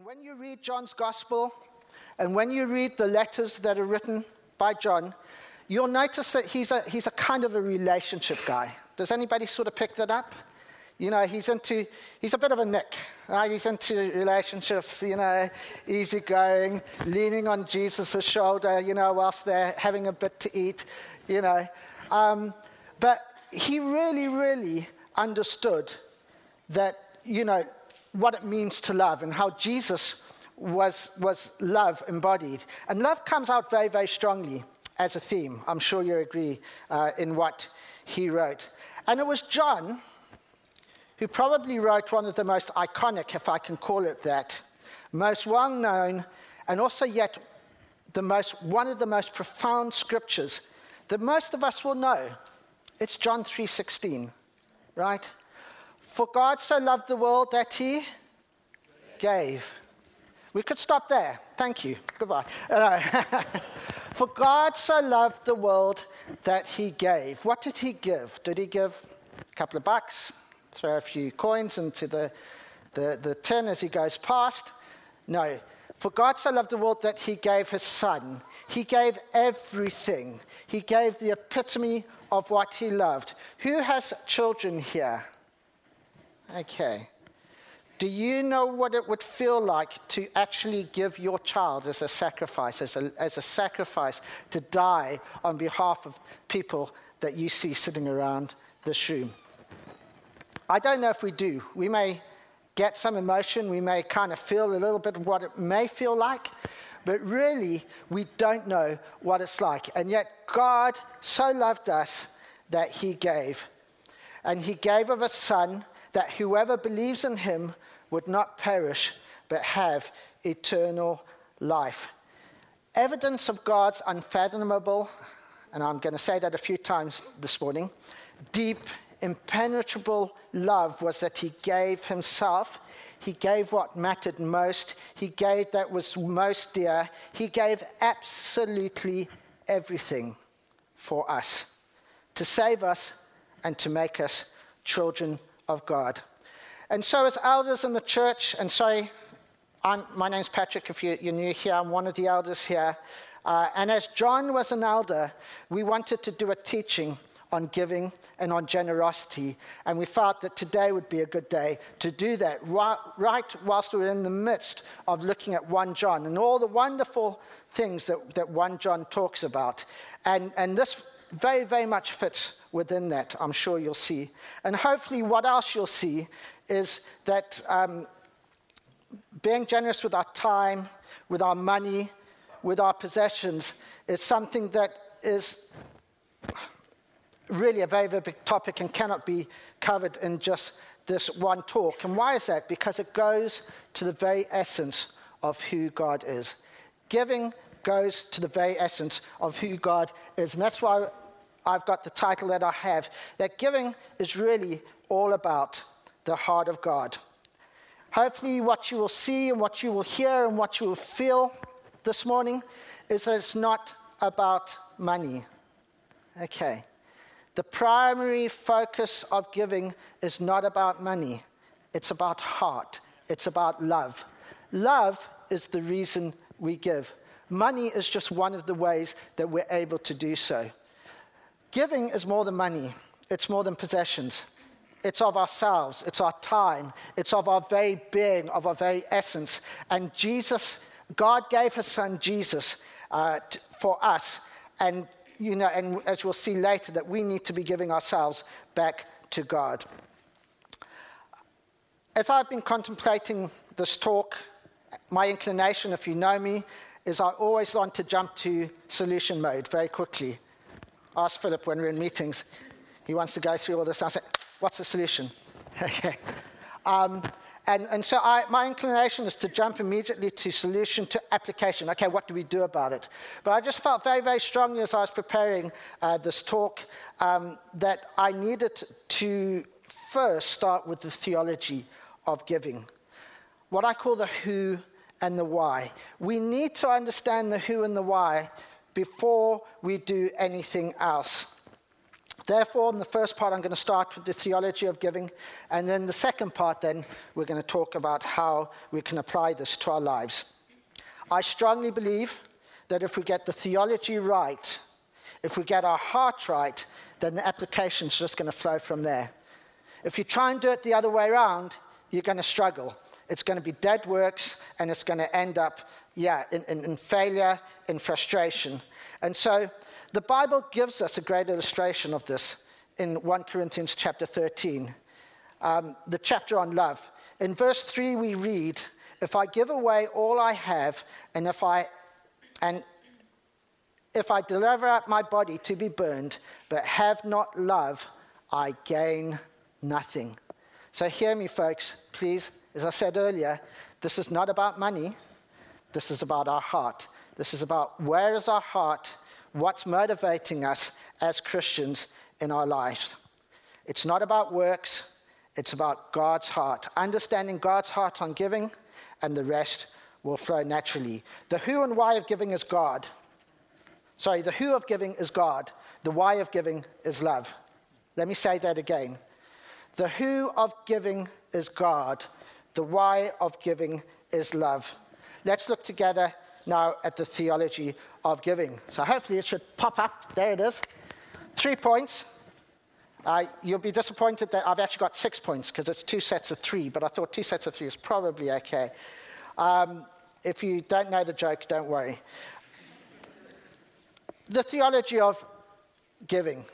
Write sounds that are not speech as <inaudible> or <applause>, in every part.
And when you read John's gospel, and when you read the letters that are written by John, you'll notice that he's a, he's a kind of a relationship guy. Does anybody sort of pick that up? You know, he's into, he's a bit of a nick, right? He's into relationships, you know, easygoing, leaning on Jesus' shoulder, you know, whilst they're having a bit to eat, you know. Um, but he really, really understood that, you know, what it means to love and how Jesus was, was love embodied. And love comes out very, very strongly as a theme. I'm sure you agree uh, in what he wrote. And it was John who probably wrote one of the most iconic, if I can call it that, most well known, and also yet the most, one of the most profound scriptures that most of us will know. It's John 3:16, right? For God so loved the world that he gave. We could stop there. Thank you. Goodbye. <laughs> For God so loved the world that he gave. What did he give? Did he give a couple of bucks? Throw a few coins into the, the, the tin as he goes past? No. For God so loved the world that he gave his son. He gave everything. He gave the epitome of what he loved. Who has children here? Okay. Do you know what it would feel like to actually give your child as a sacrifice, as a, as a sacrifice to die on behalf of people that you see sitting around this room? I don't know if we do. We may get some emotion, we may kind of feel a little bit of what it may feel like, but really we don't know what it's like. And yet God so loved us that he gave. And he gave of a son that whoever believes in him would not perish, but have eternal life. Evidence of God's unfathomable, and I'm going to say that a few times this morning, deep, impenetrable love was that He gave Himself. He gave what mattered most. He gave that was most dear. He gave absolutely everything for us to save us and to make us children of God. And so, as elders in the church, and sorry, I'm, my name's Patrick, if you, are new here, I'm one of the elders here. Uh, and as John was an elder, we wanted to do a teaching on giving and on generosity. And we felt that today would be a good day to do that, right, right whilst we're in the midst of looking at 1 John and all the wonderful things that, that 1 John talks about. And, and this very, very much fits within that, I'm sure you'll see. And hopefully, what else you'll see is that um, being generous with our time, with our money, with our possessions is something that is really a very, very big topic and cannot be covered in just this one talk. And why is that? Because it goes to the very essence of who God is. Giving goes to the very essence of who God is. And that's why I've got the title that I have that giving is really all about the heart of God. Hopefully, what you will see and what you will hear and what you will feel this morning is that it's not about money. Okay. The primary focus of giving is not about money, it's about heart, it's about love. Love is the reason we give. Money is just one of the ways that we're able to do so. Giving is more than money, it's more than possessions. It's of ourselves, it's our time, it's of our very being, of our very essence. And Jesus, God gave his son Jesus uh, t- for us. And, you know, and as we'll see later, that we need to be giving ourselves back to God. As I've been contemplating this talk, my inclination, if you know me, is I always want to jump to solution mode very quickly. Ask Philip when we're in meetings. He wants to go through all this. I say, What's the solution? <laughs> okay. Um, and, and so I, my inclination is to jump immediately to solution to application. Okay, what do we do about it? But I just felt very, very strongly as I was preparing uh, this talk um, that I needed to first start with the theology of giving. What I call the who and the why. We need to understand the who and the why before we do anything else. Therefore, in the first part, I'm going to start with the theology of giving. And then the second part, then, we're going to talk about how we can apply this to our lives. I strongly believe that if we get the theology right, if we get our heart right, then the application is just going to flow from there. If you try and do it the other way around, you're going to struggle. It's going to be dead works, and it's going to end up, yeah, in, in, in failure, in frustration. And so the Bible gives us a great illustration of this in 1 Corinthians chapter 13, um, the chapter on love. In verse 3, we read, If I give away all I have, and if I, and if I deliver up my body to be burned, but have not love, I gain nothing. So hear me, folks, please. As I said earlier, this is not about money. This is about our heart. This is about where is our heart what's motivating us as Christians in our life. It's not about works, it's about God's heart. Understanding God's heart on giving, and the rest will flow naturally. The who and why of giving is God. Sorry, the who of giving is God, the why of giving is love. Let me say that again. The who of giving is God, the why of giving is love. Let's look together now at the theology of giving. So hopefully it should pop up. There it is. Three points. Uh, you'll be disappointed that I've actually got six points because it's two sets of three, but I thought two sets of three is probably okay. Um, if you don't know the joke, don't worry. The theology of giving.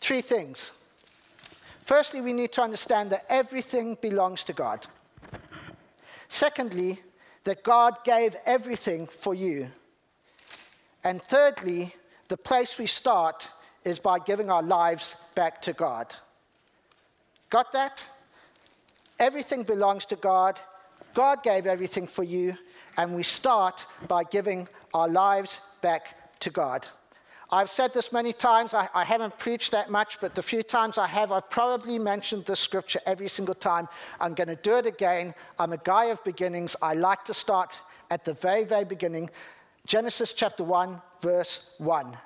Three things. Firstly, we need to understand that everything belongs to God. Secondly, that God gave everything for you. And thirdly, the place we start is by giving our lives back to God. Got that? Everything belongs to God. God gave everything for you, and we start by giving our lives back to God. I've said this many times. I, I, haven't preached that much, but the few times I have, I've probably mentioned this scripture every single time. I'm going to do it again. I'm a guy of beginnings. I like to start at the very, very beginning. Genesis chapter 1, verse 1.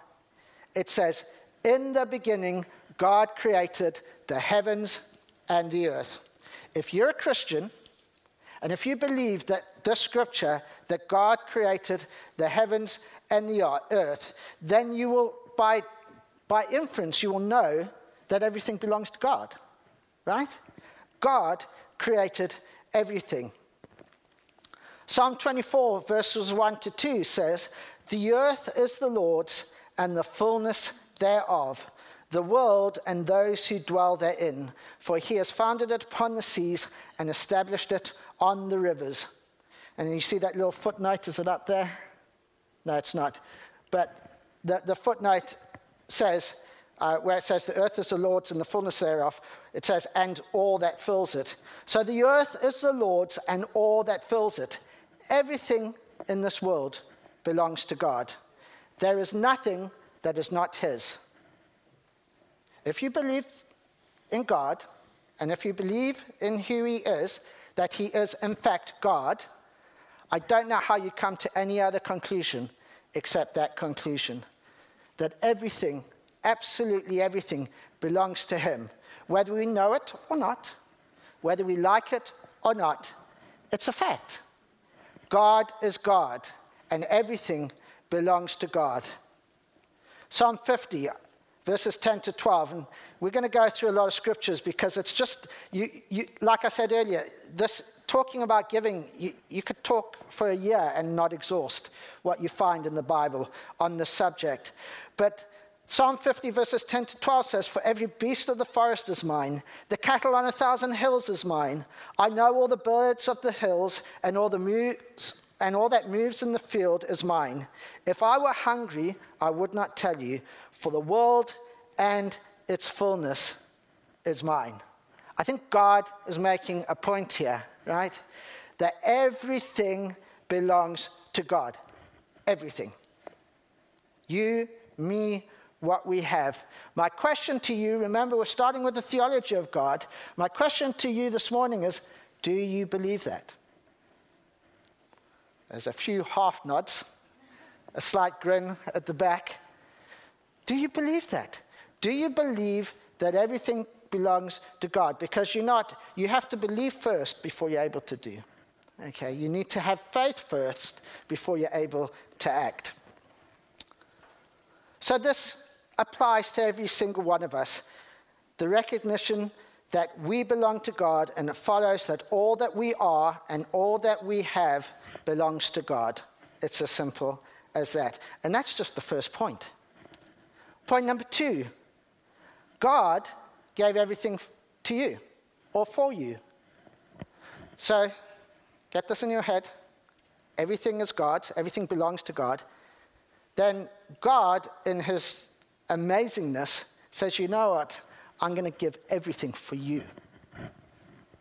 It says, In the beginning, God created the heavens and the earth. If you're a Christian, and if you believe that this scripture, that God created the heavens and the earth, then you will, by, by inference, you will know that everything belongs to God, right? God created everything. Psalm 24, verses 1 to 2 says, The earth is the Lord's and the fullness thereof, the world and those who dwell therein. For he has founded it upon the seas and established it on the rivers. And you see that little footnote, is it up there? No, it's not. But the, the footnote says, uh, where it says, the earth is the Lord's and the fullness thereof, it says, and all that fills it. So the earth is the Lord's and all that fills it. Everything in this world belongs to God. There is nothing that is not His. If you believe in God, and if you believe in who He is, that He is in fact God, I don't know how you come to any other conclusion except that conclusion that everything, absolutely everything, belongs to Him. Whether we know it or not, whether we like it or not, it's a fact. God is God, and everything belongs to God. Psalm 50, verses 10 to 12. And we're going to go through a lot of scriptures because it's just, you, you, like I said earlier, this talking about giving, you, you could talk for a year and not exhaust what you find in the Bible on this subject. But Psalm 50, verses 10 to 12 says, For every beast of the forest is mine, the cattle on a thousand hills is mine. I know all the birds of the hills, and all, the moves, and all that moves in the field is mine. If I were hungry, I would not tell you, for the world and its fullness is mine. I think God is making a point here, right? That everything belongs to God. Everything. You, me, what we have. My question to you, remember, we're starting with the theology of God. My question to you this morning is do you believe that? There's a few half nods, a slight grin at the back. Do you believe that? Do you believe that everything belongs to God? Because you're not, you have to believe first before you're able to do. Okay, you need to have faith first before you're able to act. So this applies to every single one of us. The recognition that we belong to God, and it follows that all that we are and all that we have belongs to God. It's as simple as that. And that's just the first point. Point number two God gave everything to you or for you. So get this in your head everything is God's, everything belongs to God. Then God, in his amazingness, says, You know what? I'm going to give everything for you.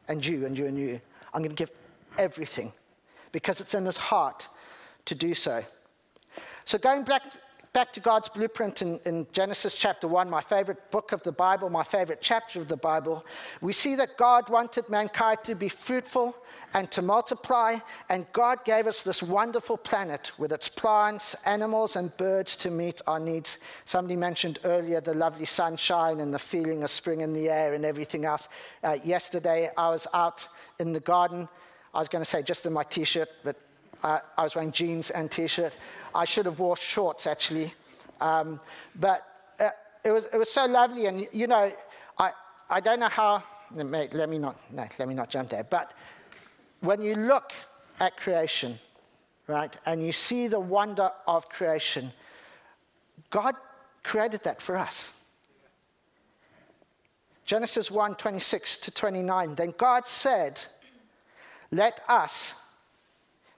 And you, and you, and you. I'm going to give everything because it's in his heart to do so. So, going back back to God's blueprint in, in, Genesis chapter 1, my favorite book of the Bible, my favorite chapter of the Bible, we see that God wanted mankind to be fruitful and to multiply, and God gave us this wonderful planet with its plants, animals, and birds to meet our needs. Somebody mentioned earlier the lovely sunshine and the feeling of spring in the air and everything else. Uh, yesterday, I was out in the garden. I was going to say just in my t shirt, but uh, I was wearing jeans and t shirt. I should have worn shorts actually. Um, but uh, it, was, it was so lovely. And, you know, I, I don't know how, let me, not, no, let me not jump there. But when you look at creation, right, and you see the wonder of creation, God created that for us. Genesis 1 26 to 29. Then God said, Let us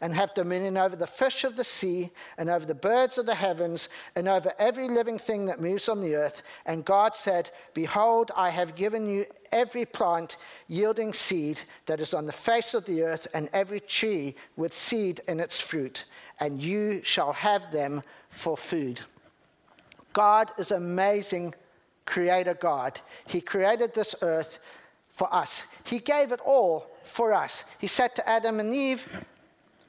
and have dominion over the fish of the sea, and over the birds of the heavens, and over every living thing that moves on the earth. And God said, Behold, I have given you every plant yielding seed that is on the face of the earth, and every tree with seed in its fruit, and you shall have them for food. God is amazing creator God. He created this earth for us. He gave it all for us. He said to Adam and Eve,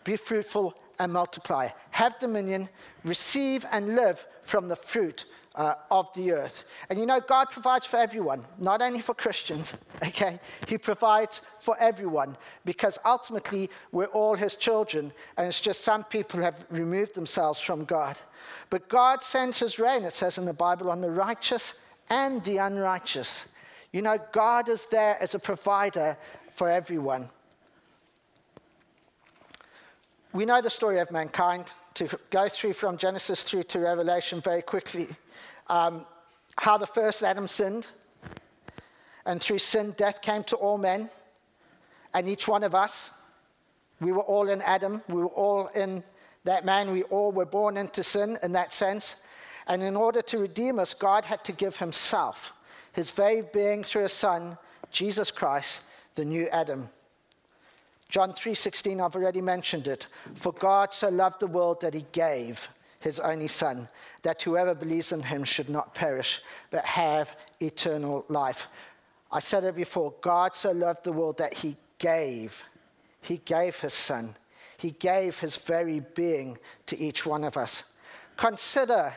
be fruitful and multiply. Have dominion, receive and live from the fruit uh, of the earth. And you know, God provides for everyone, not only for Christians, <laughs> okay? He provides for everyone because ultimately we're all His children, and it's just some people have removed themselves from God. But God sends His rain, it says in the Bible, on the righteous and the unrighteous. You know, God is there as a provider for everyone. We know the story of mankind. To go through from Genesis through to Revelation very quickly, um, how the first Adam sinned, and through sin, death came to all men, and each one of us, we were all in Adam, we were all in that man, we all were born into sin in that sense. And in order to redeem us, God had to give Himself, His very being through His Son, Jesus Christ, the new Adam. John 3:16 I've already mentioned it. For God so loved the world that he gave his only son that whoever believes in him should not perish but have eternal life. I said it before, God so loved the world that he gave. He gave his son. He gave his very being to each one of us. Consider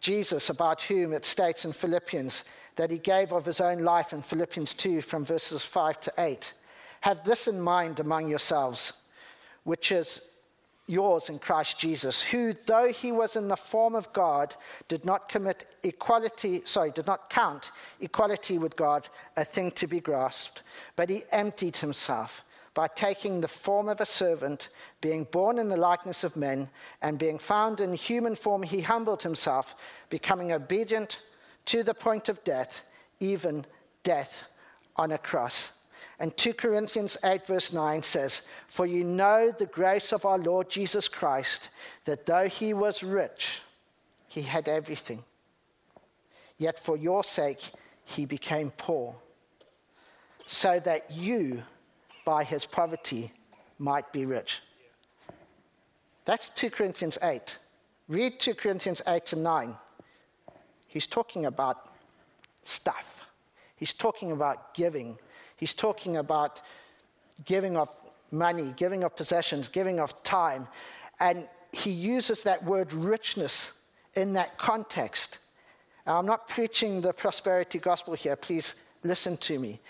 Jesus, about whom it states in Philippians that he gave of his own life in Philippians 2 from verses 5 to 8. Have this in mind among yourselves, which is yours in Christ Jesus, who, though he was in the form of God, did not commit equality, sorry, did not count equality with God a thing to be grasped, but he emptied himself by taking the form of a servant, being born in the likeness of men, and being found in human form, he humbled himself, becoming obedient to the point of death, even death on a cross. And 2 Corinthians 8, verse 9 says, For you know the grace of our Lord Jesus Christ, that though he was rich, he had everything. yet for your sake he became poor, so that you, by his poverty, might be rich. That's 2 Corinthians 8. Read 2 Corinthians 8 and 9. He's talking about stuff. He's talking about giving. He's talking about giving of money, giving of possessions, giving of time. And he uses that word richness in that context. Now, I'm not preaching the prosperity gospel here, please listen to me.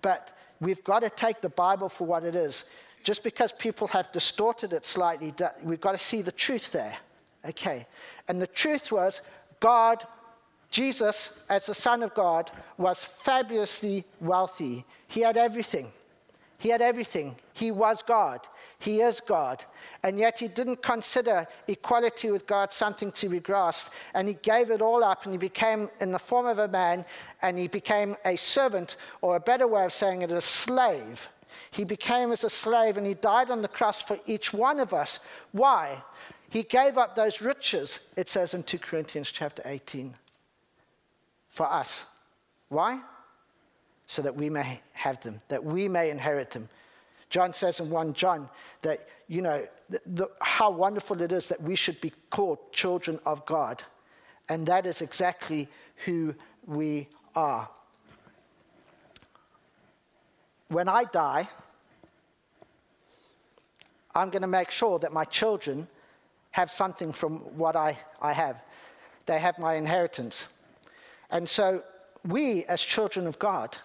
But we've got to take the Bible for what it is. Just because people have distorted it slightly, we've got to see the truth there. Okay. And the truth was God, Jesus, as the Son of God, was fabulously wealthy. He had everything. He had everything. He was God. He is God. And yet he didn't consider equality with God something to be grasped. And he gave it all up and he became in the form of a man and he became a servant, or a better way of saying it, a slave. He became as a slave and he died on the cross for each one of us. Why? He gave up those riches, it says in 2 Corinthians chapter 18, for us. Why? So that we may have them, that we may inherit them. John says in 1 John that, you know, the, the, how wonderful it is that we should be called children of God. And that is exactly who we are. When I die, I'm going to make sure that my children have something from what I, I have. They have my inheritance. And so, we, as children of God,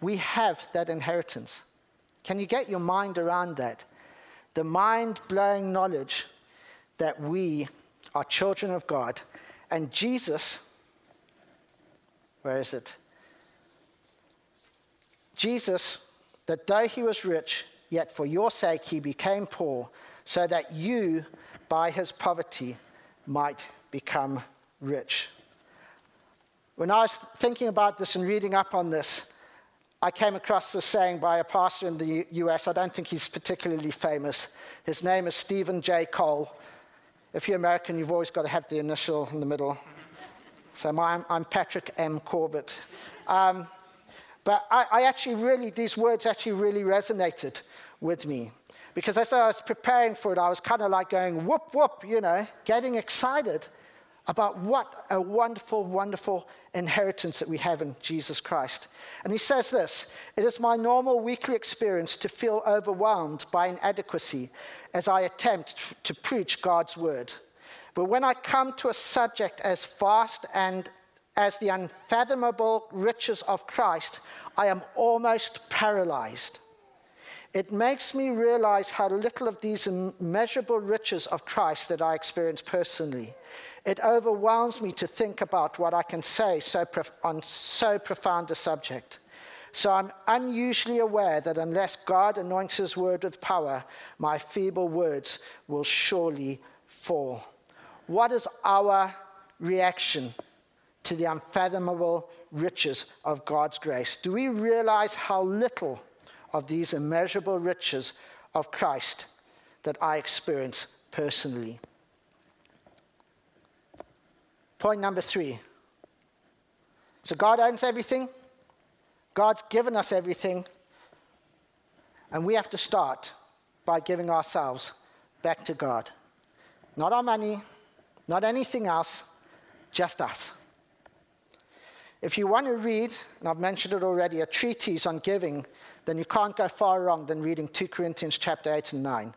we have that inheritance. Can you get your mind around that? The mind blowing knowledge that we are children of God and Jesus, where is it? Jesus, that though he was rich, yet for your sake he became poor, so that you, by his poverty, might become rich. When I was thinking about this and reading up on this, I came across this saying by a pastor in the US. I don't think he's particularly famous. His name is Steven J. Cole. If you're American, you've always got to have the initial in the middle. So my, I'm Patrick M. Corbett. Um, but I, I actually really, these words actually really resonated with me. Because as I was preparing for it, I was kind of like going, whoop, whoop, you know, getting excited about what a wonderful, wonderful inheritance that we have in Jesus Christ. And he says this It is my normal weekly experience to feel overwhelmed by inadequacy as I attempt to preach God's word. But when I come to a subject as vast and as the unfathomable riches of Christ, I am almost paralyzed. It makes me realize how little of these immeasurable riches of Christ that I experience personally. It overwhelms me to think about what I can say so prof- on so profound a subject. So I'm unusually aware that unless God anoints his word with power, my feeble words will surely fall. What is our reaction to the unfathomable riches of God's grace? Do we realize how little of these immeasurable riches of Christ that I experience personally? Point number three. So God owns everything, God's given us everything, and we have to start by giving ourselves back to God. Not our money, not anything else, just us. If you want to read, and I've mentioned it already, a treatise on giving, then you can't go far wrong than reading 2 Corinthians chapter 8 and 9.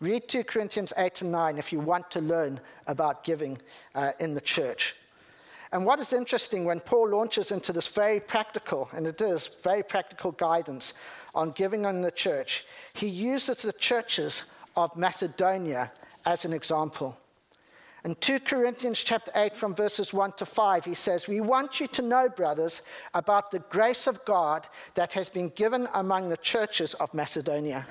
Read 2 Corinthians 8 and 9 if you want to learn about giving uh, in the church. And what is interesting when Paul launches into this very practical, and it is very practical guidance on giving in the church, he uses the churches of Macedonia as an example. In 2 Corinthians chapter 8 from verses 1 to 5 he says, "We want you to know, brothers, about the grace of God that has been given among the churches of Macedonia."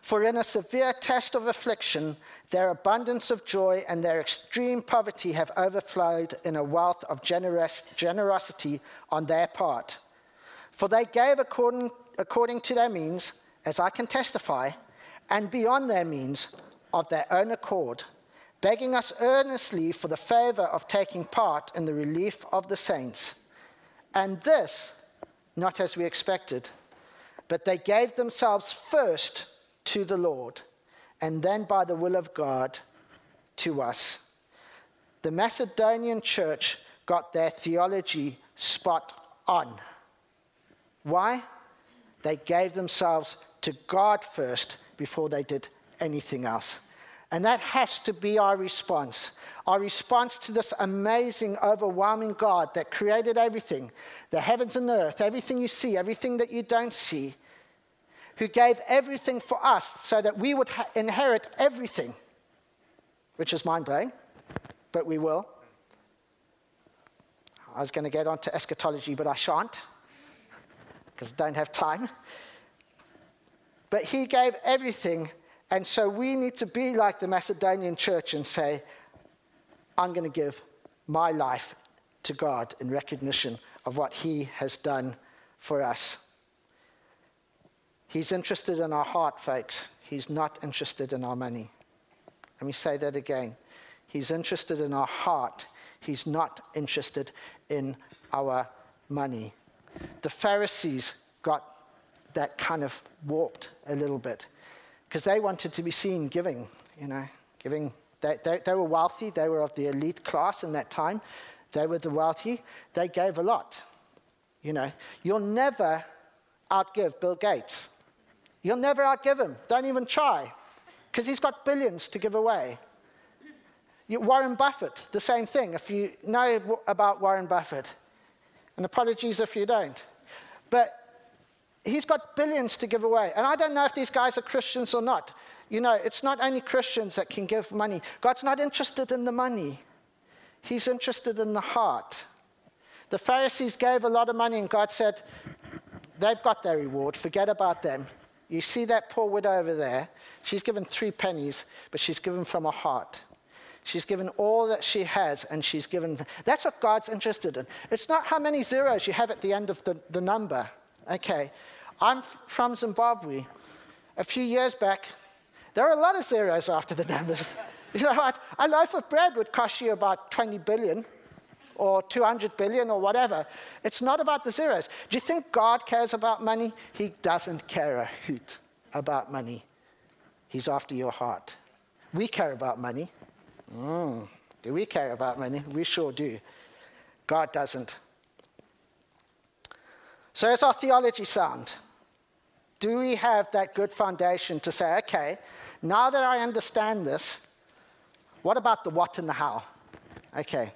For in a severe test of affliction, their abundance of joy and their extreme poverty have overflowed in a wealth of generous, generosity on their part. For they gave according, according to their means, as I can testify, and beyond their means, of their own accord, begging us earnestly for the favor of taking part in the relief of the saints. And this, not as we expected, but they gave themselves first to the Lord, and then by the will of God to us. The Macedonian church got their theology spot on. Why? They gave themselves to God first before they did anything else. And that has to be our response. Our response to this amazing, overwhelming God that created everything the heavens and earth, everything you see, everything that you don't see, who gave everything for us so that we would ha- inherit everything, which is mind blowing, but we will. I was going to get on to eschatology, but I shan't because I don't have time. But he gave everything and so we need to be like the Macedonian church and say, I'm going to give my life to God in recognition of what He has done for us. He's interested in our heart, folks. He's not interested in our money. Let me say that again. He's interested in our heart. He's not interested in our money. The Pharisees got that kind of warped a little bit because they wanted to be seen giving, you know, giving. They, they, they, were wealthy, they were of the elite class in that time. They were the wealthy, they gave a lot. You know, you'll never outgive Bill Gates. You'll never outgive him. Don't even try, because he's got billions to give away. You, Warren Buffett, the same thing. If you know about Warren Buffett, and apologies if you don't, but he's got billions to give away. And I don't know if these guys are Christians or not. You know, it's not only Christians that can give money. God's not interested in the money, He's interested in the heart. The Pharisees gave a lot of money, and God said, They've got their reward. Forget about them. You see that poor widow over there? She's given three pennies, but she's given from her heart. She's given all that she has, and she's given. That's what God's interested in. It's not how many zeros you have at the end of the, the number. Okay. I'm from Zimbabwe. A few years back, there were a lot of zeros after the numbers. <laughs> you know what? A loaf of bread would cost you about 20 billion or 200 billion or whatever. It's not about the zeros. Do you think God cares about money? He doesn't care a hoot about money. He's after your heart. We care about money. Mm. Do we care about money? We sure do. God doesn't. So, is our theology sound? Do we have that good foundation to say, okay, now that I understand this, what about the what and the how? Okay,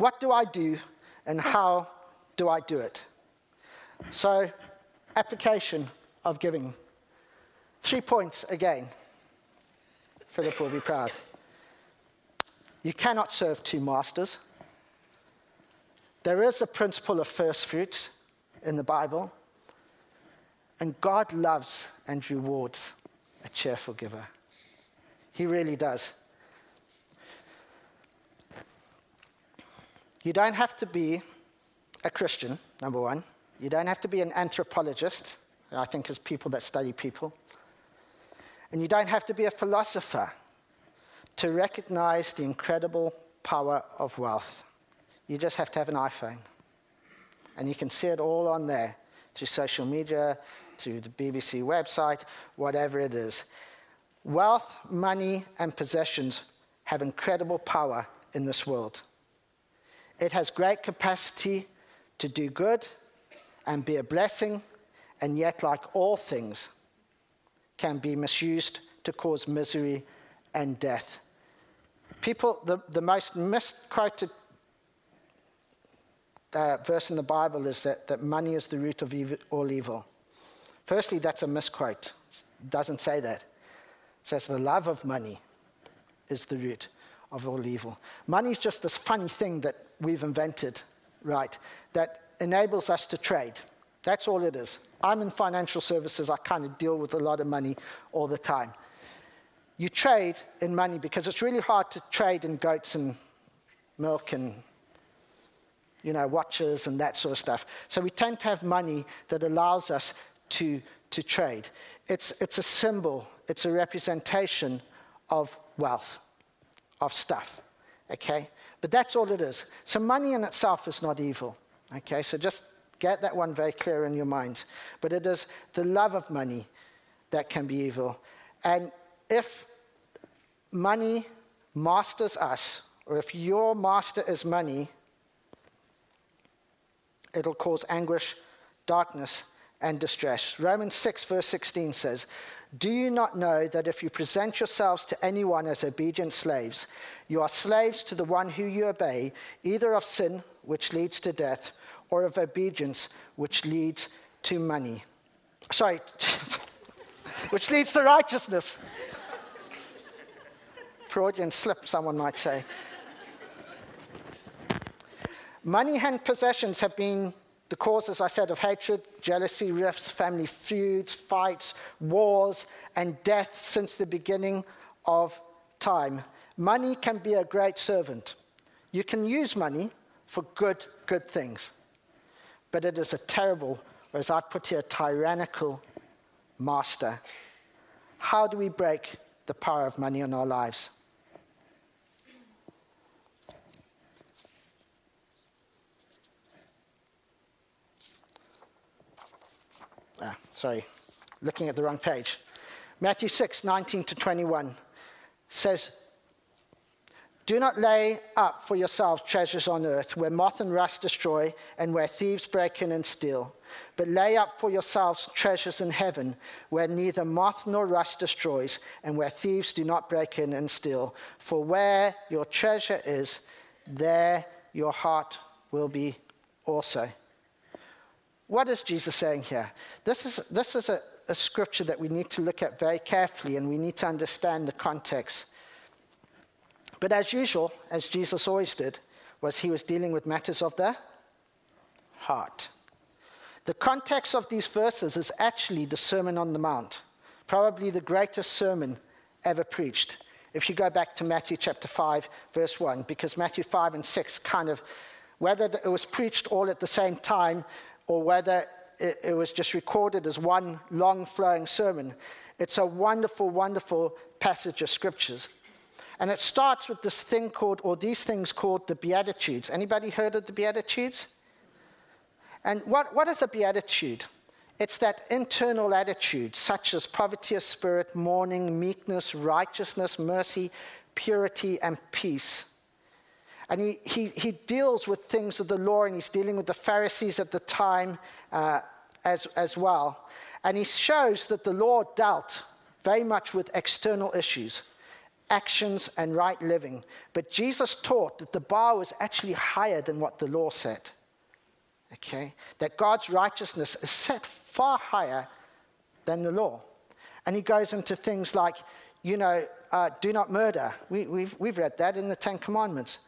what do I do and how do I do it? So, application of giving. Three points again. Philip will be proud. You cannot serve two masters. There is a principle of first fruits in the Bible. And God loves and rewards a cheerful giver. He really does. You don't have to be a Christian, number one. You don't have to be an anthropologist, I think as people that study people. And you don't have to be a philosopher to recognize the incredible power of wealth. You just have to have an iPhone. And you can see it all on there through social media, through the BBC website, whatever it is. Wealth, money, and possessions have incredible power in this world. It has great capacity to do good and be a blessing, and yet, like all things, can be misused to cause misery and death. People, the, the most misquoted uh, verse in the Bible is that, that money is the root of evil, all evil. Firstly, that's a misquote. It doesn't say that. It says the love of money is the root of all evil. Money is just this funny thing that we've invented, right, that enables us to trade. That's all it is. I'm in financial services, I kind of deal with a lot of money all the time. You trade in money because it's really hard to trade in goats and milk and you know, watches and that sort of stuff. So we tend to have money that allows us to, to trade. It's, it's a symbol, it's a representation of wealth, of stuff. Okay? But that's all it is. So money in itself is not evil. Okay? So just get that one very clear in your mind. But it is the love of money that can be evil. And if money masters us, or if your master is money, it'll cause anguish, darkness, and distress. Romans 6, verse 16 says, Do you not know that if you present yourselves to anyone as obedient slaves, you are slaves to the one who you obey, either of sin, which leads to death, or of obedience, which leads to money? Sorry, <laughs> which leads to righteousness. Freudian slip, someone might say. Money and possessions have been the cause, as I said, of hatred, jealousy, rifts, family feuds, fights, wars, and death since the beginning of time. Money can be a great servant. You can use money for good, good things. But it is a terrible, or as I've put here, tyrannical master. How do we break the power of money in our lives? Sorry, looking at the wrong page. Matthew 6, 19 to 21 says, Do not lay up for yourselves treasures on earth where moth and rust destroy and where thieves break in and steal. But lay up for yourselves treasures in heaven where neither moth nor rust destroys and where thieves do not break in and steal. For where your treasure is, there your heart will be also. What is Jesus saying here? This is, this is a, a scripture that we need to look at very carefully and we need to understand the context. But as usual, as Jesus always did, was he was dealing with matters of the heart. The context of these verses is actually the Sermon on the Mount, probably the greatest sermon ever preached. If you go back to Matthew chapter 5, verse 1, because Matthew 5 and 6 kind of, whether it was preached all at the same time, or whether it, it was just recorded as one long flowing sermon. It's a wonderful, wonderful passage of scriptures. And it starts with this thing called, or these things called the Beatitudes. Anybody heard of the Beatitudes? And what, what is a Beatitude? It's that internal attitude, such as poverty of spirit, mourning, meekness, righteousness, mercy, purity, and peace. And he, he, he deals with things of the law, and he's dealing with the Pharisees at the time uh, as, as well. And he shows that the law dealt very much with external issues, actions and right living. But Jesus taught that the bar was actually higher than what the law said. Okay? That God's righteousness is set far higher than the law. And he goes into things like, you know, uh, do not murder. We, we've, we've read that in the Ten Commandments.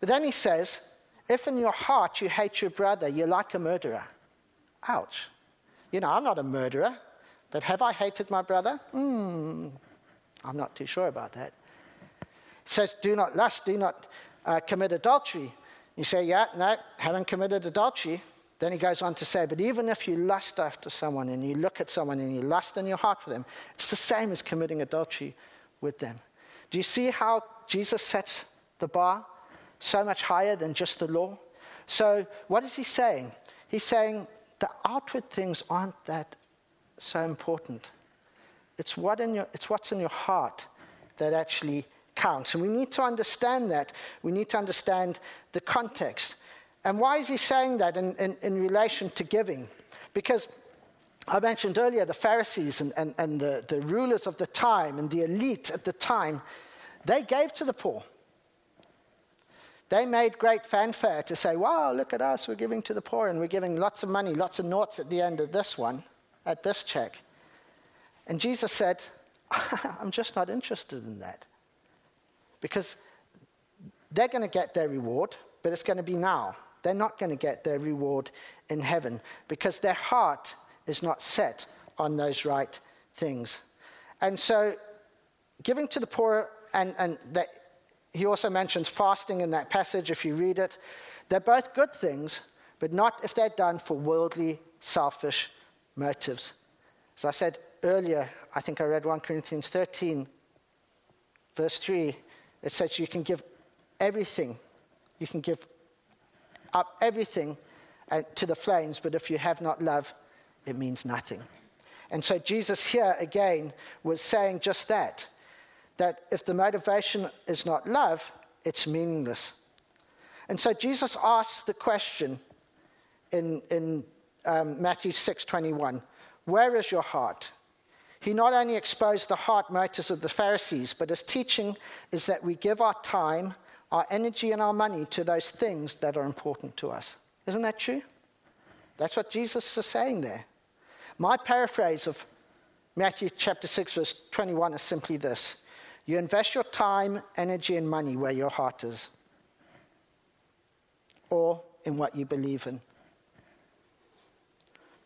But then he says, if in your heart you hate your brother, you're like a murderer. Ouch. You know, I'm not a murderer, but have I hated my brother? Hmm, I'm not too sure about that. Says, do not lust, do not uh, commit adultery. You say, yeah, no, haven't committed adultery. Then he goes on to say, but even if you lust after someone and you look at someone and you lust in your heart for them, it's the same as committing adultery with them. Do you see how Jesus sets the bar? So much higher than just the law. So, what is he saying? He's saying the outward things aren't that so important. It's, what in your, it's what's in your heart that actually counts. And we need to understand that. We need to understand the context. And why is he saying that in, in, in relation to giving? Because I mentioned earlier the Pharisees and, and, and the, the rulers of the time and the elite at the time, they gave to the poor. They made great fanfare to say, wow, look at us, we're giving to the poor and we're giving lots of money, lots of noughts at the end of this one, at this check. And Jesus said, <laughs> I'm just not interested in that. Because they're going to get their reward, but it's going to be now. They're not going to get their reward in heaven because their heart is not set on those right things. And so, giving to the poor, and, and that he also mentions fasting in that passage, if you read it. They're both good things, but not if they're done for worldly, selfish motives. As I said earlier, I think I read 1 Corinthians 13, verse 3. it says you can give everything. You can give up everything uh, to the flames, but if you have not love, it means nothing. And so Jesus here again was saying just that that if the motivation is not love, it's meaningless. And so Jesus asks the question in, in um, Matthew 6:21, "Where is your heart?" He not only exposed the heart motives of the Pharisees, but his teaching is that we give our time, our energy, and our money to those things that are important to us. Isn't that true? That's what Jesus is saying there. My paraphrase of Matthew chapter 6, verse 21 is simply this You invest your time, energy, and money where your heart is, or in what you believe in.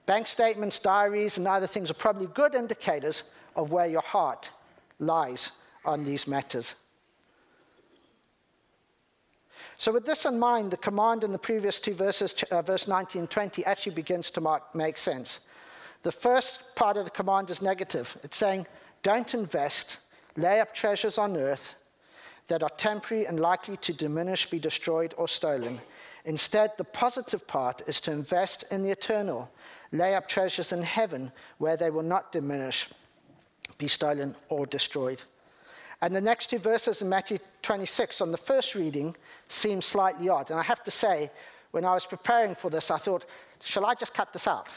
Bank statements, diaries, and other things are probably good indicators of where your heart lies on these matters. So, with this in mind, the command in the previous two verses, uh, verse 19 and 20, actually begins to mark, make sense. The first part of the command is negative. It's saying, don't invest, lay up treasures on earth that are temporary and likely to diminish, be destroyed, or stolen. Instead, the positive part is to invest in the eternal, lay up treasures in heaven where they will not diminish, be stolen, or destroyed. And the next two verses in Matthew 26 on the first reading seem slightly odd. And I have to say, when I was preparing for this, I thought, shall I just cut this out?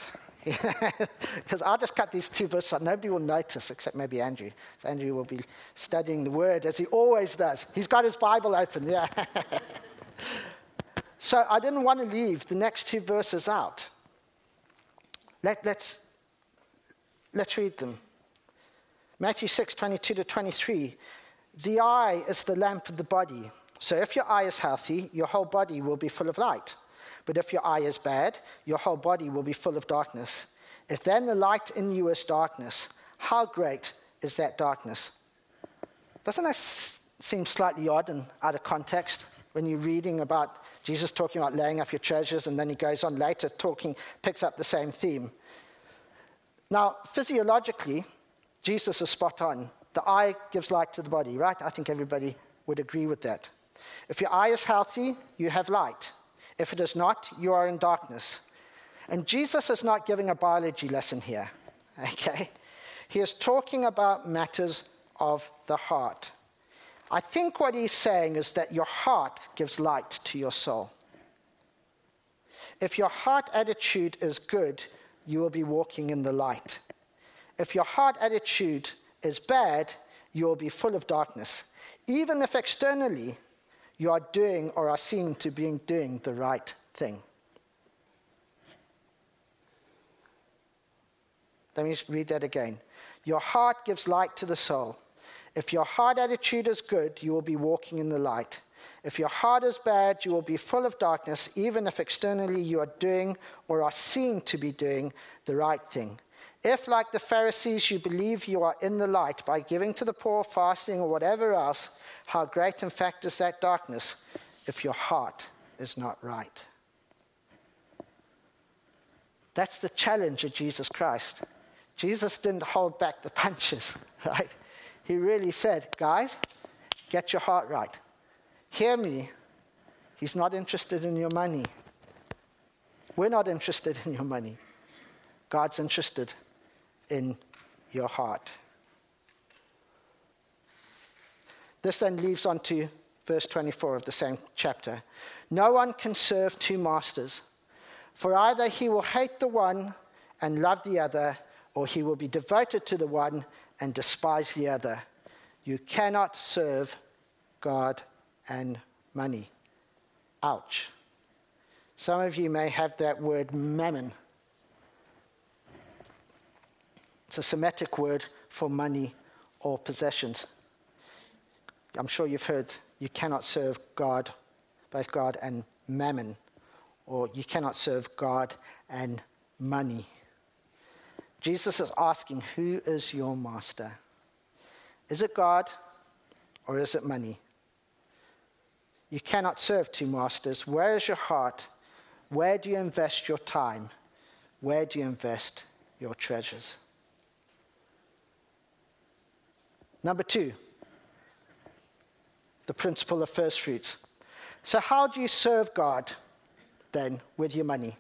<laughs> Because I'll just cut these two verses out. Nobody will notice except maybe Andrew. So Andrew will be studying the word as he always does. He's got his Bible open, yeah. <laughs> so I didn't want to leave the next two verses out. Let, let's, let's read them. Matthew 6, 22 to 23. The eye is the lamp of the body. So if your eye is healthy, your whole body will be full of light. But if your eye is bad, your whole body will be full of darkness. If then the light in you is darkness, how great is that darkness? Doesn't that seem slightly odd and out of context when you're reading about Jesus talking about laying up your treasures, and then he goes on later talking, picks up the same theme. Now, physiologically, Jesus is spot on. The eye gives light to the body, right? I think everybody would agree with that. If your eye is healthy, you have light. If it is not, you are in darkness. And Jesus is not giving a biology lesson here, <laughs> okay? He is talking about matters of the heart. I think what he's saying is that your heart gives light to your soul. If your heart attitude is good, you will be walking in the light. If your heart attitude is bad, you will be full of darkness. Even if externally you are doing or are seen to be doing the right thing. Let me read that again. Your heart gives light to the soul. If your heart attitude is good, you will be walking in the light. If your heart is bad, you will be full of darkness, even if externally you are doing or are seen to be doing the right thing. If, like the Pharisees, you believe you are in the light by giving to the poor, fasting, or whatever else, how great, in fact, is that darkness if your heart is not right? That's the challenge of Jesus Christ. Jesus didn't hold back the <laughs> punches, right? He really said, guys, get your heart right. Hear me. He's not interested in your money. We're not interested in your money. God's interested in your heart. This then leaves on to verse 24 of the same chapter. No one can serve two masters, for either he will hate the one and love the other, or he will be devoted to the one and despise the other. You cannot serve God and money. Ouch. Some of you may have that word mammon. It's a Semitic word for money or possessions. I'm sure you've heard you cannot serve God, both God and mammon, or you cannot serve God and money. Jesus is asking, Who is your master? Is it God or is it money? You cannot serve two masters. Where is your heart? Where do you invest your time? Where do you invest your treasures? Number two, the principle of first fruits. So, how do you serve God then with your money?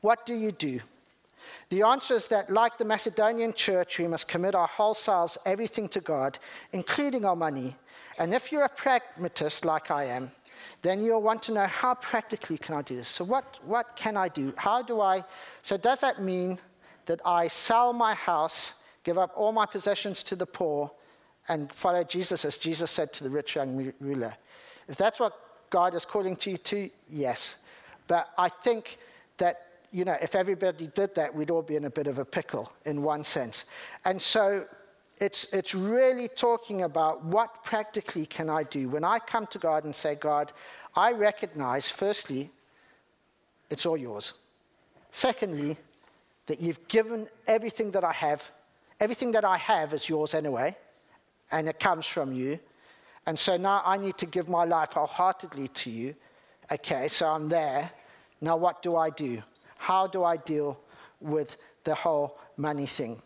What do you do? The answer is that, like the Macedonian church, we must commit our whole selves, everything to God, including our money. And if you're a pragmatist like I am, then you'll want to know how practically can I do this? So, what, what can I do? How do I? So, does that mean that I sell my house, give up all my possessions to the poor, and follow Jesus as Jesus said to the rich young ruler? If that's what God is calling to you to, yes. But I think that you know, if everybody did that, we'd all be in a bit of a pickle in one sense. And so it's, it's really talking about what practically can I do. When I come to God and say, God, I recognize, firstly, it's all yours. Secondly, that you've given everything that I have. Everything that I have is yours anyway, and it comes from you. And so now I need to give my life wholeheartedly to you. Okay, so I'm there. Now what do I do? How do I deal with the whole money thing?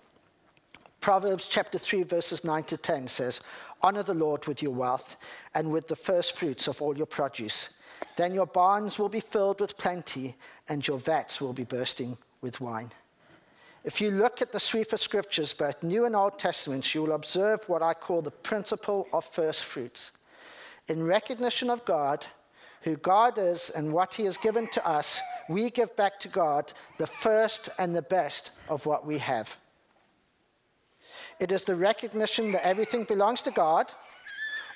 Proverbs chapter 3, verses 9 to 10 says, Honor the Lord with your wealth and with the first fruits of all your produce. Then your barns will be filled with plenty, and your vats will be bursting with wine. If you look at the sweep of scriptures, both New and Old Testaments, you will observe what I call the principle of first fruits. In recognition of God, who God is, and what He has given to us, we give back to God the first and the best of what we have. It is the recognition that everything belongs to God.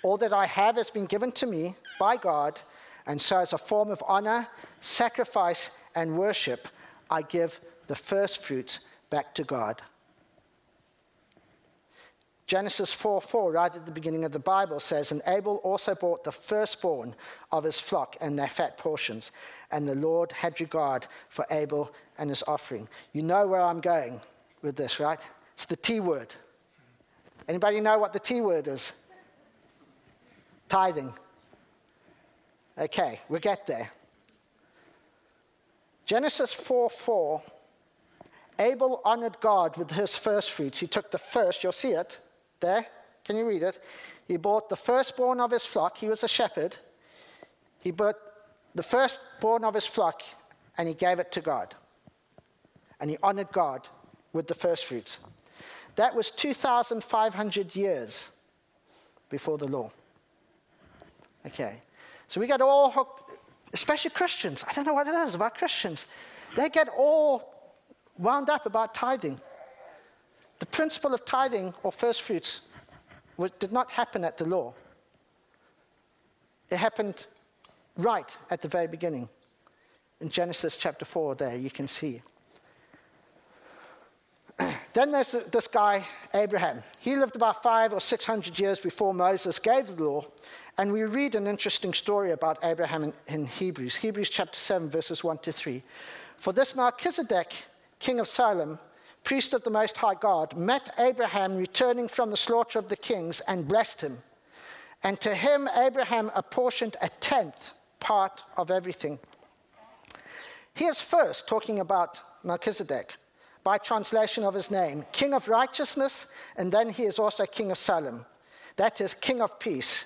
All that I have has been given to me by God, and so, as a form of honor, sacrifice, and worship, I give the first fruits back to God. Genesis 4 4, right at the beginning of the Bible, says, And Abel also brought the firstborn of his flock and their fat portions. And the Lord had regard for Abel and his offering. You know where I'm going with this, right? It's the T word. Anybody know what the T word is? Tithing. Okay, we'll get there. Genesis 4 4. Abel honored God with his first fruits. He took the first, you'll see it, there, can you read it? He bought the firstborn of his flock. He was a shepherd. He bought the firstborn of his flock and he gave it to God. And he honored God with the first fruits. That was 2,500 years before the law. Okay. So we get all hooked, especially Christians. I don't know what it is about Christians. They get all wound up about tithing. The principle of tithing or first fruits was, did not happen at the law. It happened right at the very beginning. In Genesis chapter 4, there you can see. <clears throat> then there's this guy, Abraham. He lived about five or six hundred years before Moses gave the law. And we read an interesting story about Abraham in, in Hebrews, Hebrews chapter 7, verses 1 to 3. For this Melchizedek, king of Salem, priest of the Most High God, met Abraham returning from the slaughter of the kings and blessed him. And to him, Abraham apportioned a tenth part of everything. He is first talking about Melchizedek by translation of his name, King of Righteousness, and then he is also King of Salem. That is, King of Peace.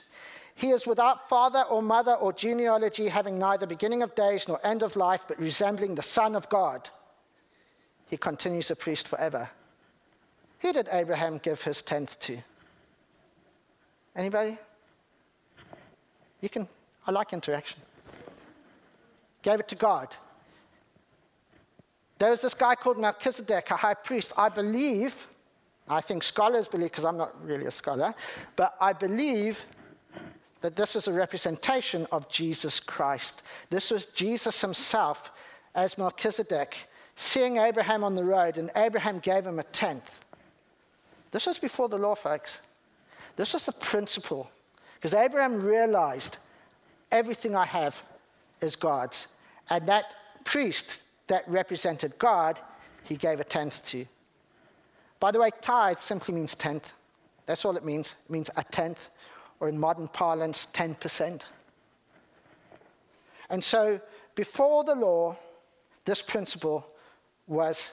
He is without father or mother or genealogy, having neither beginning of days nor end of life, but resembling the Son of God he continues a priest forever. Who did Abraham give his tenth to? Anybody? You can, I like interaction. Gave it to God. There was this guy called Melchizedek, a high priest. I believe, I think scholars believe, because I'm not really a scholar, but I believe that this is a representation of Jesus Christ. This was Jesus himself as Melchizedek seeing Abraham on the road, and Abraham gave him a tenth. This was before the law, folks. This was the principle. Because Abraham realized everything I have is God's. And that priest that represented God, he gave a tenth to. By the way, tithe simply means tenth. That's all it means. It means a tenth, or in modern parlance, 10%. And so, before the law, this principle was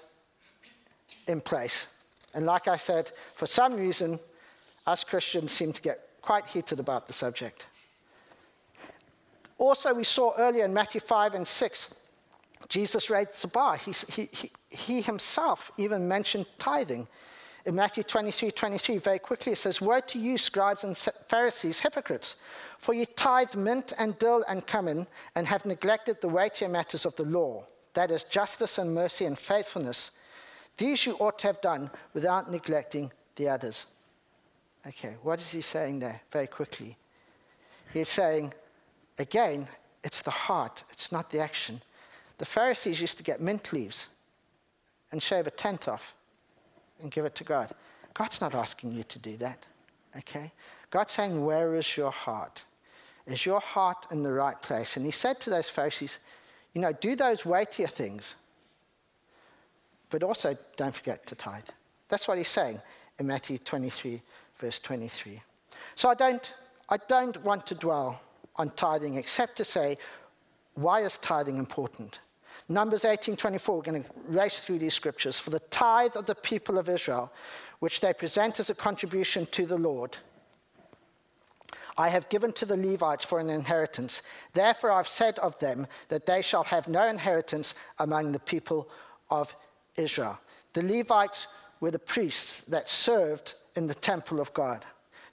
in place. And like I said, for some reason, us Christians seem to get quite heated about the subject. Also, we saw earlier in Matthew 5 and 6, Jesus raised the bar. He, he, he, himself even mentioned tithing. In Matthew 23 23, very quickly, it says, Woe to you, scribes and Pharisees, hypocrites, for you tithe mint and dill and cumin, and have neglected the weightier matters of the law, that is, justice and mercy and faithfulness. These you ought to have done without neglecting the others. Okay, what is he saying there very quickly? He's saying, again, it's the heart, it's not the action. The Pharisees used to get mint leaves and shave a tenth off and give it to God. God's not asking you to do that, okay? God's saying, Where is your heart? Is your heart in the right place? And he said to those Pharisees, You know, do those weightier things, but also don't forget to tithe. That's what he's saying in Matthew 23, verse 23. So I don't, I don't want to dwell on tithing except to say, why is tithing important? Numbers 18:24, we're going to race through these scriptures. For the tithe of the people of Israel, which they present as a contribution to the Lord, I have given to the Levites for an inheritance. Therefore, I've said of them that they shall have no inheritance among the people of Israel. The Levites were the priests that served in the temple of God.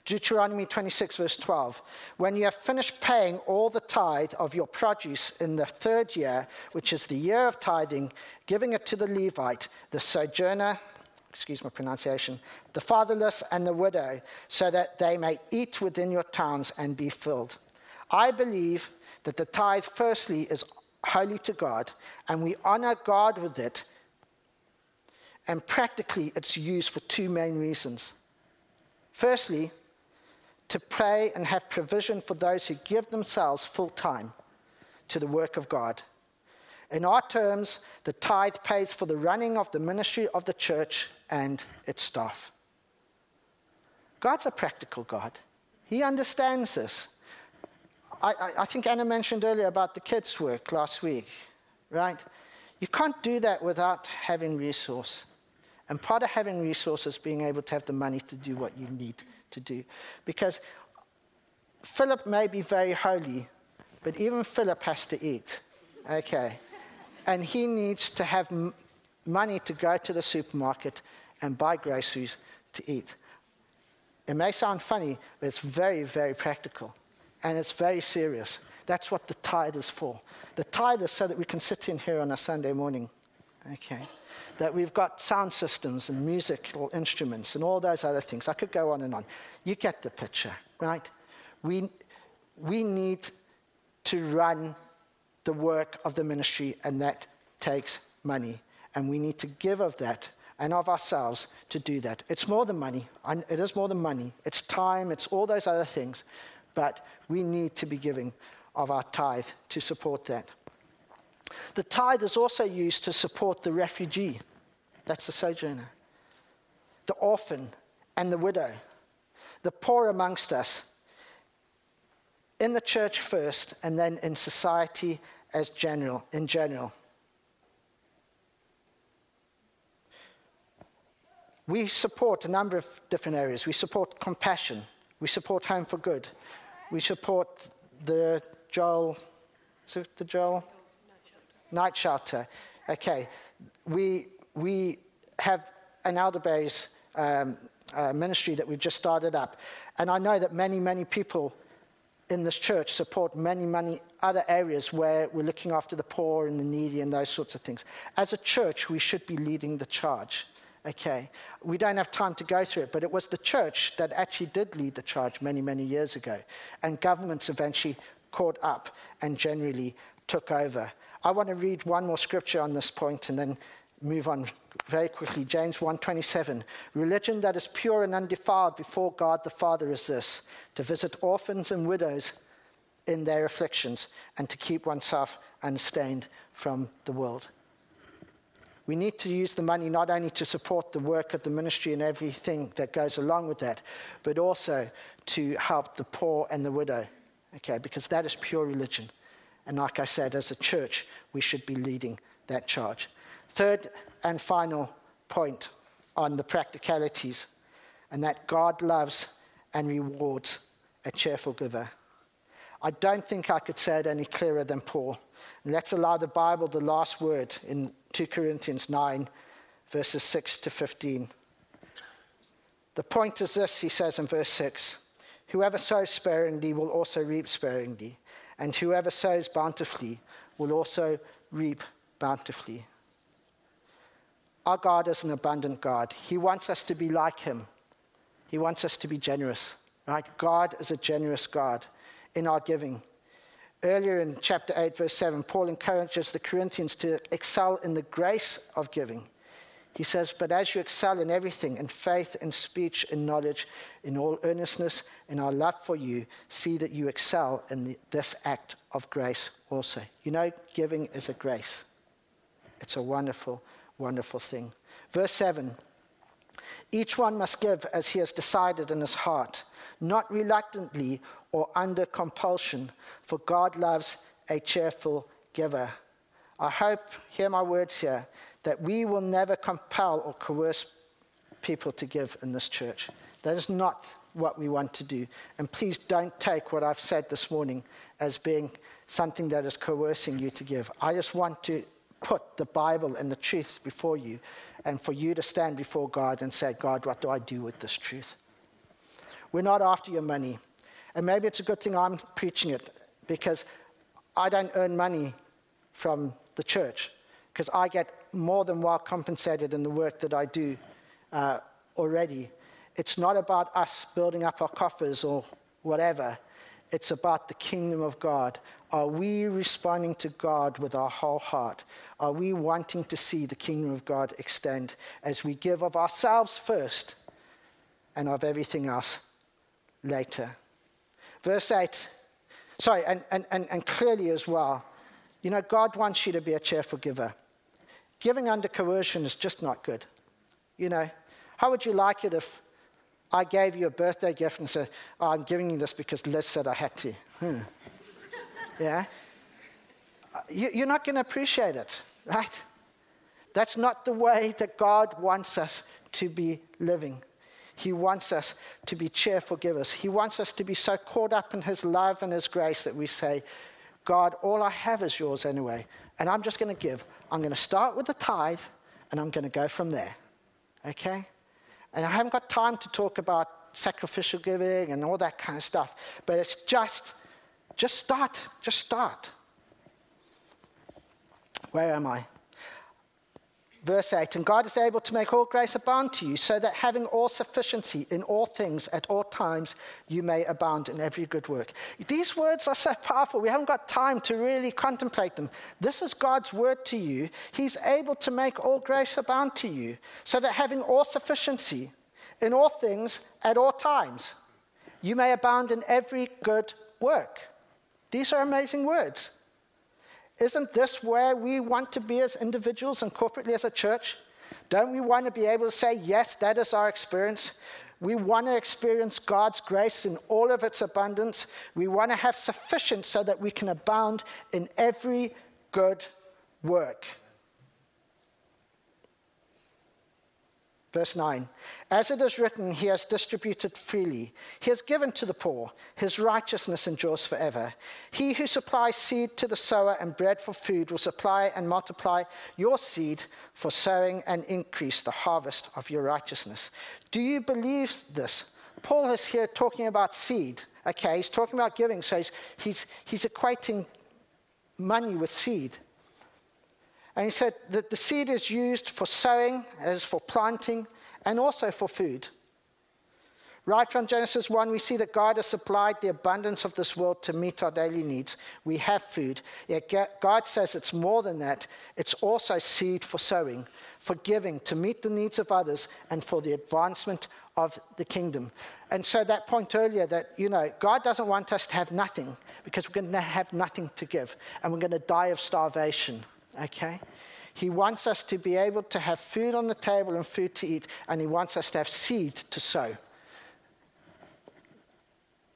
Deuteronomy 26, verse 12. When you have finished paying all the tithe of your produce in the third year, which is the year of tithing, giving it to the Levite, the sojourner, excuse my pronunciation, the fatherless and the widow, so that they may eat within your towns and be filled. I believe that the tithe, firstly, is holy to God, and we honor God with it. And practically, it's used for two main reasons. Firstly, to pray and have provision for those who give themselves full time to the work of God. In our terms, the tithe pays for the running of the ministry of the church and its staff. God's a practical God. He understands this. I, I, I, think Anna mentioned earlier about the kids' work last week, right? You can't do that without having resource. And part of having resources being able to have the money to do what you need to do. Because Philip may be very holy, but even Philip has to eat. Okay. And he needs to have m- money to go to the supermarket and buy groceries to eat. It may sound funny, but it's very, very practical. And it's very serious. That's what the tithe is for. The tithe is so that we can sit in here on a Sunday morning. Okay that we've got sound systems and musical instruments and all those other things. I could go on and on. You get the picture, right? We, we need to run the work of the ministry, and that takes money. And we need to give of that and of ourselves to do that. It's more than money. It is more than money. It's time, it's all those other things. But we need to be giving of our tithe to support that. The tithe is also used to support the refugee, that's the sojourner, the orphan, and the widow, the poor amongst us, in the church first, and then in society as general, in general. We support a number of different areas. We support compassion. We support Home for Good. We support the Joel, is it the Joel? Night shelter. Okay. We, we have an elderberries um, uh, ministry that we've just started up. And I know that many, many people in this church support many, many other areas where we're looking after the poor and the needy and those sorts of things. As a church, we should be leading the charge. Okay, we don't have time to go through it, but it was the church that actually did lead the charge many, many years ago. And governments eventually caught up and generally took over. I want to read one more scripture on this point and then move on very quickly. James 1:27. Religion that is pure and undefiled before God the Father is this: to visit orphans and widows in their afflictions and to keep oneself unstained from the world. We need to use the money not only to support the work of the ministry and everything that goes along with that, but also to help the poor and the widow. Okay, because that is pure religion. And like I said, as a church, we should be leading that charge. Third and final point on the practicalities, and that God loves and rewards a cheerful giver. I don't think I could say it any clearer than Paul. And let's allow the Bible the last word in 2 Corinthians 9, verses 6 to 15. The point is this, he says in verse 6 Whoever sows sparingly will also reap sparingly, and whoever sows bountifully will also reap bountifully. Our God is an abundant God. He wants us to be like Him. He wants us to be generous, right? God is a generous God in our giving. Earlier in chapter 8, verse 7, Paul encourages the Corinthians to excel in the grace of giving. He says, But as you excel in everything, in faith, in speech, in knowledge, in all earnestness, in our love for you, see that you excel in the, this act of grace also. You know, giving is a grace. It's a wonderful, wonderful thing. Verse 7 Each one must give as he has decided in his heart, not reluctantly or under compulsion, for God loves a cheerful giver. I hope, hear my words here, that we will never compel or coerce people to give in this church. That is not what we want to do. And please don't take what I've said this morning as being something that is coercing you to give. I just want to put the Bible and the truth before you and for you to stand before God and say, God, what do I do with this truth? We're not after your money. And maybe it's a good thing I'm preaching it because I don't earn money from the church because I get more than well compensated in the work that I do uh, already. It's not about us building up our coffers or whatever. It's about the kingdom of God. Are we responding to God with our whole heart? Are we wanting to see the kingdom of God extend as we give of ourselves first and of everything else later? Verse 8, sorry, and, and, and, and clearly as well, you know, God wants you to be a cheerful giver. Giving under coercion is just not good. You know, how would you like it if I gave you a birthday gift and said, oh, I'm giving you this because Liz said I had to? Hmm. Yeah? Uh, you're not going to appreciate it, right? That's not the way that God wants us to be living. He wants us to be cheerful givers. He wants us to be so caught up in His love and His grace that we say, God, all I have is yours anyway, and I'm just going to give. I'm going to start with the tithe, and I'm going to go from there. Okay? And I haven't got time to talk about sacrificial giving and all that kind of stuff, but it's just, just start. Just start. Where am I? Verse 8 And God is able to make all grace abound to you, so that having all sufficiency in all things at all times, you may abound in every good work. These words are so powerful. We haven't got time to really contemplate them. This is God's word to you. He's able to make all grace abound to you, so that having all sufficiency in all things at all times, you may abound in every good work. These are amazing words. Isn't this where we want to be as individuals and corporately as a church? Don't we want to be able to say, yes, that is our experience? We want to experience God's grace in all of its abundance. We want to have sufficient so that we can abound in every good work. Verse 9 As it is written, He has distributed freely, He has given to the poor, His righteousness endures forever. He who supplies seed to the sower and bread for food will supply and multiply your seed for sowing and increase the harvest of your righteousness. Do you believe this? Paul is here talking about seed. Okay, he's talking about giving, so he's, he's, he's equating money with seed. And he said that the seed is used for sowing, as for planting, and also for food. Right from Genesis 1, we see that God has supplied the abundance of this world to meet our daily needs. We have food. Yet God says it's more than that. It's also seed for sowing, for giving, to meet the needs of others, and for the advancement of the kingdom. And so that point earlier that, you know, God doesn't want us to have nothing because we're going to have nothing to give and we're going to die of starvation okay? He wants us to be able to have food on the table and food to eat, and he wants us to have seed to sow.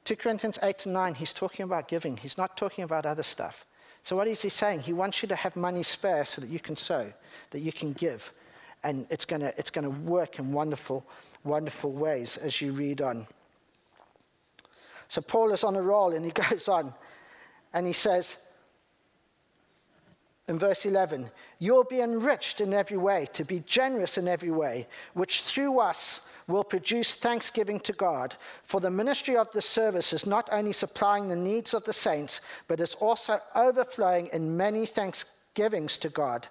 2 Corinthians 8 and 9, he's talking about giving. He's not talking about other stuff. So, what is he saying? He wants you to have money spare so that you can sow, that you can give. And it's going to it's gonna work in wonderful, wonderful ways as you read on. So, Paul is on a roll and he <laughs> goes on And he says in verse 11, You'll be enriched in every way, to be generous in every way, which through us will produce thanksgiving to God. For the ministry of the service is not only supplying the needs of the saints, but is also overflowing in many thanksgivings to God.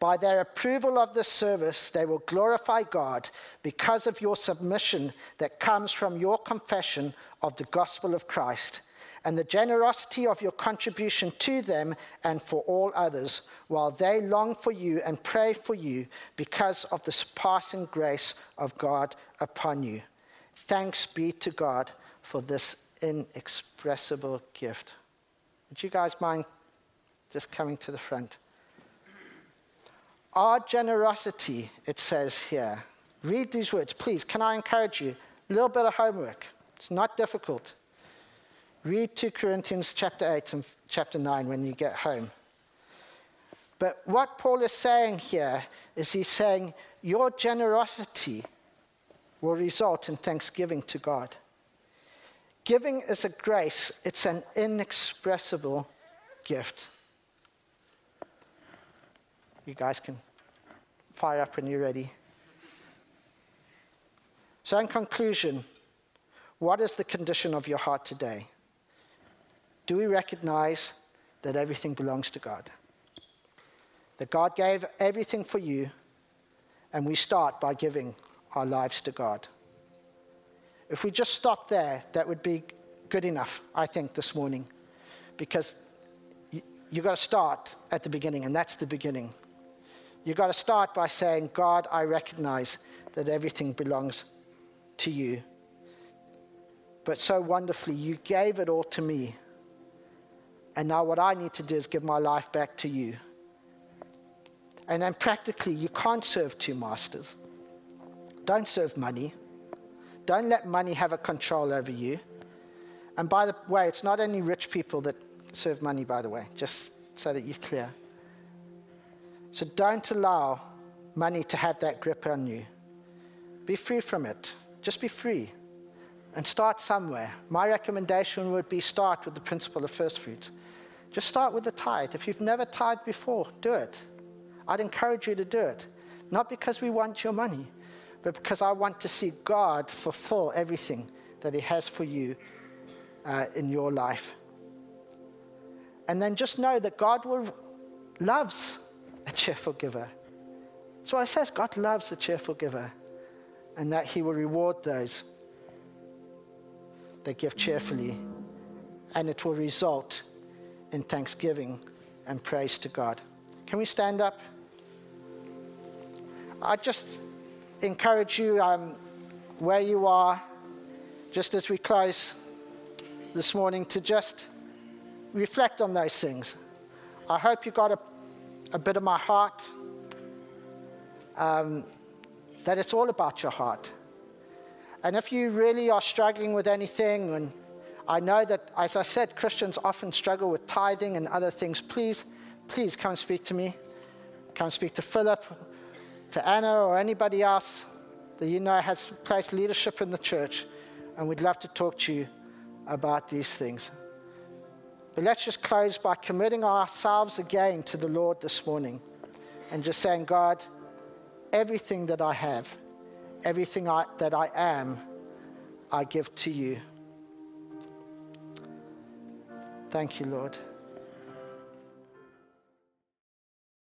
By their approval of this service, they will glorify God because of your submission that comes from your confession of the gospel of Christ and the generosity of your contribution to them and for all others, while they long for you and pray for you because of the surpassing grace of God upon you. Thanks be to God for this inexpressible gift. Would you guys mind just coming to the front? Our generosity, it says here. Read these words, please. Can I encourage you? A little bit of homework. It's not difficult. Read 2 Corinthians chapter 8 and chapter 9 when you get home. But what Paul is saying here is he's saying your generosity will result in thanksgiving to God. Giving is a grace, it's an inexpressible gift. You guys can fire up when you're ready. So, in conclusion, what is the condition of your heart today? Do we recognize that everything belongs to God? That God gave everything for you, and we start by giving our lives to God. If we just stop there, that would be good enough, I think, this morning. Because you, you've got to start at the beginning, and that's the beginning. You've got to start by saying, God, I recognize that everything belongs to you. But so wonderfully, you gave it all to me. And now what I need to do is give my life back to you. And then practically, you can't serve two masters. Don't serve money. Don't let money have a control over you. And by the way, it's not only rich people that serve money, by the way, just so that you're clear. So don't allow money to have that grip on you. Be free from it. Just be free. And start somewhere. My recommendation would be start with the principle of first fruits. Just start with the tithe. If you've never tithed before, do it. I'd encourage you to do it. Not because we want your money, but because I want to see God fulfill everything that He has for you uh, in your life. And then just know that God will, loves a cheerful giver. So it says God loves a cheerful giver and that he will reward those that give cheerfully. And it will result in thanksgiving and praise to God. Can we stand up? I just encourage you um, where you are, just as we close this morning, to just reflect on those things. I hope you got a a bit of my heart. Um, that it's all about your heart. And if you really are struggling with anything, and I know that, as I said, Christians often struggle with tithing and other things, please, please come speak to me. Come speak to Philip, to Anna, or anybody else that you know has placed leadership in the church, and we'd love to talk to you about these things. But let's just close by committing ourselves again to the Lord this morning and just saying, God, everything that I have, everything I, that I am, I give to you. Thank you, Lord.